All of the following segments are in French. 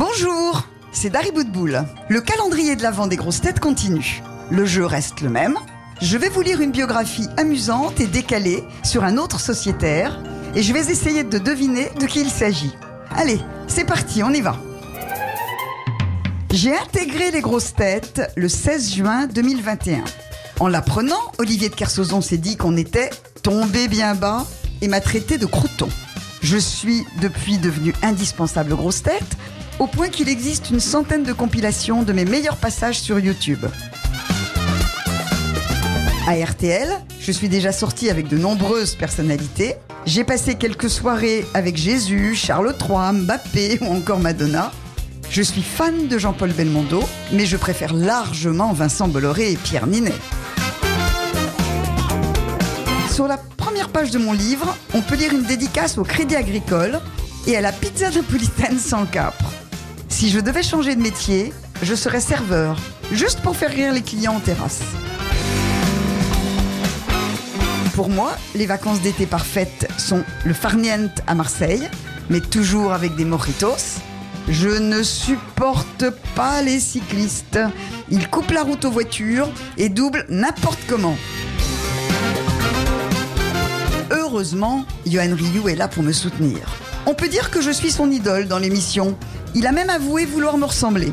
Bonjour, c'est Dari Boudboul. Le calendrier de l'Avent des grosses têtes continue. Le jeu reste le même. Je vais vous lire une biographie amusante et décalée sur un autre sociétaire et je vais essayer de deviner de qui il s'agit. Allez, c'est parti, on y va. J'ai intégré les grosses têtes le 16 juin 2021. En l'apprenant, Olivier de Kersauzon s'est dit qu'on était tombé bien bas et m'a traité de crouton. Je suis depuis devenu indispensable grosse tête, au point qu'il existe une centaine de compilations de mes meilleurs passages sur YouTube. À RTL, je suis déjà sortie avec de nombreuses personnalités. J'ai passé quelques soirées avec Jésus, Charles III, Mbappé ou encore Madonna. Je suis fan de Jean-Paul Belmondo, mais je préfère largement Vincent Bolloré et Pierre Ninet. Sur la première page de mon livre, on peut lire une dédicace au Crédit Agricole et à la pizza napolitaine sans capre. Si je devais changer de métier, je serais serveur, juste pour faire rire les clients en terrasse. Pour moi, les vacances d'été parfaites sont le farniente à Marseille, mais toujours avec des mojitos. Je ne supporte pas les cyclistes. Ils coupent la route aux voitures et doublent n'importe comment. Heureusement, Johan Ryu est là pour me soutenir. On peut dire que je suis son idole dans l'émission. Il a même avoué vouloir me ressembler.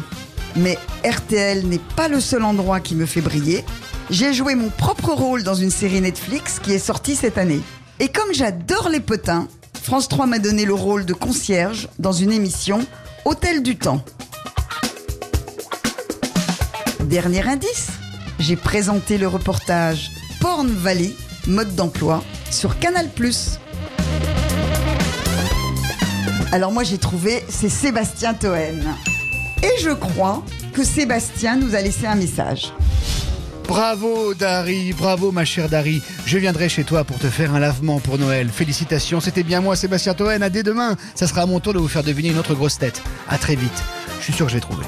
Mais RTL n'est pas le seul endroit qui me fait briller. J'ai joué mon propre rôle dans une série Netflix qui est sortie cette année. Et comme j'adore les potins, France 3 m'a donné le rôle de concierge dans une émission Hôtel du Temps. Dernier indice, j'ai présenté le reportage Porn Valley, mode d'emploi, sur Canal+. Alors moi j'ai trouvé, c'est Sébastien Toen. Et je crois que Sébastien nous a laissé un message. Bravo Dari, bravo ma chère Dari. Je viendrai chez toi pour te faire un lavement pour Noël. Félicitations, c'était bien moi Sébastien Toen. À dès demain. Ça sera à mon tour de vous faire deviner une autre grosse tête. À très vite. Je suis sûr que je vais trouver.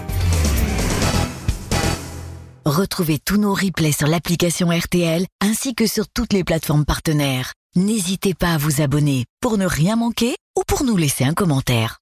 Retrouvez tous nos replays sur l'application RTL ainsi que sur toutes les plateformes partenaires. N'hésitez pas à vous abonner pour ne rien manquer ou pour nous laisser un commentaire.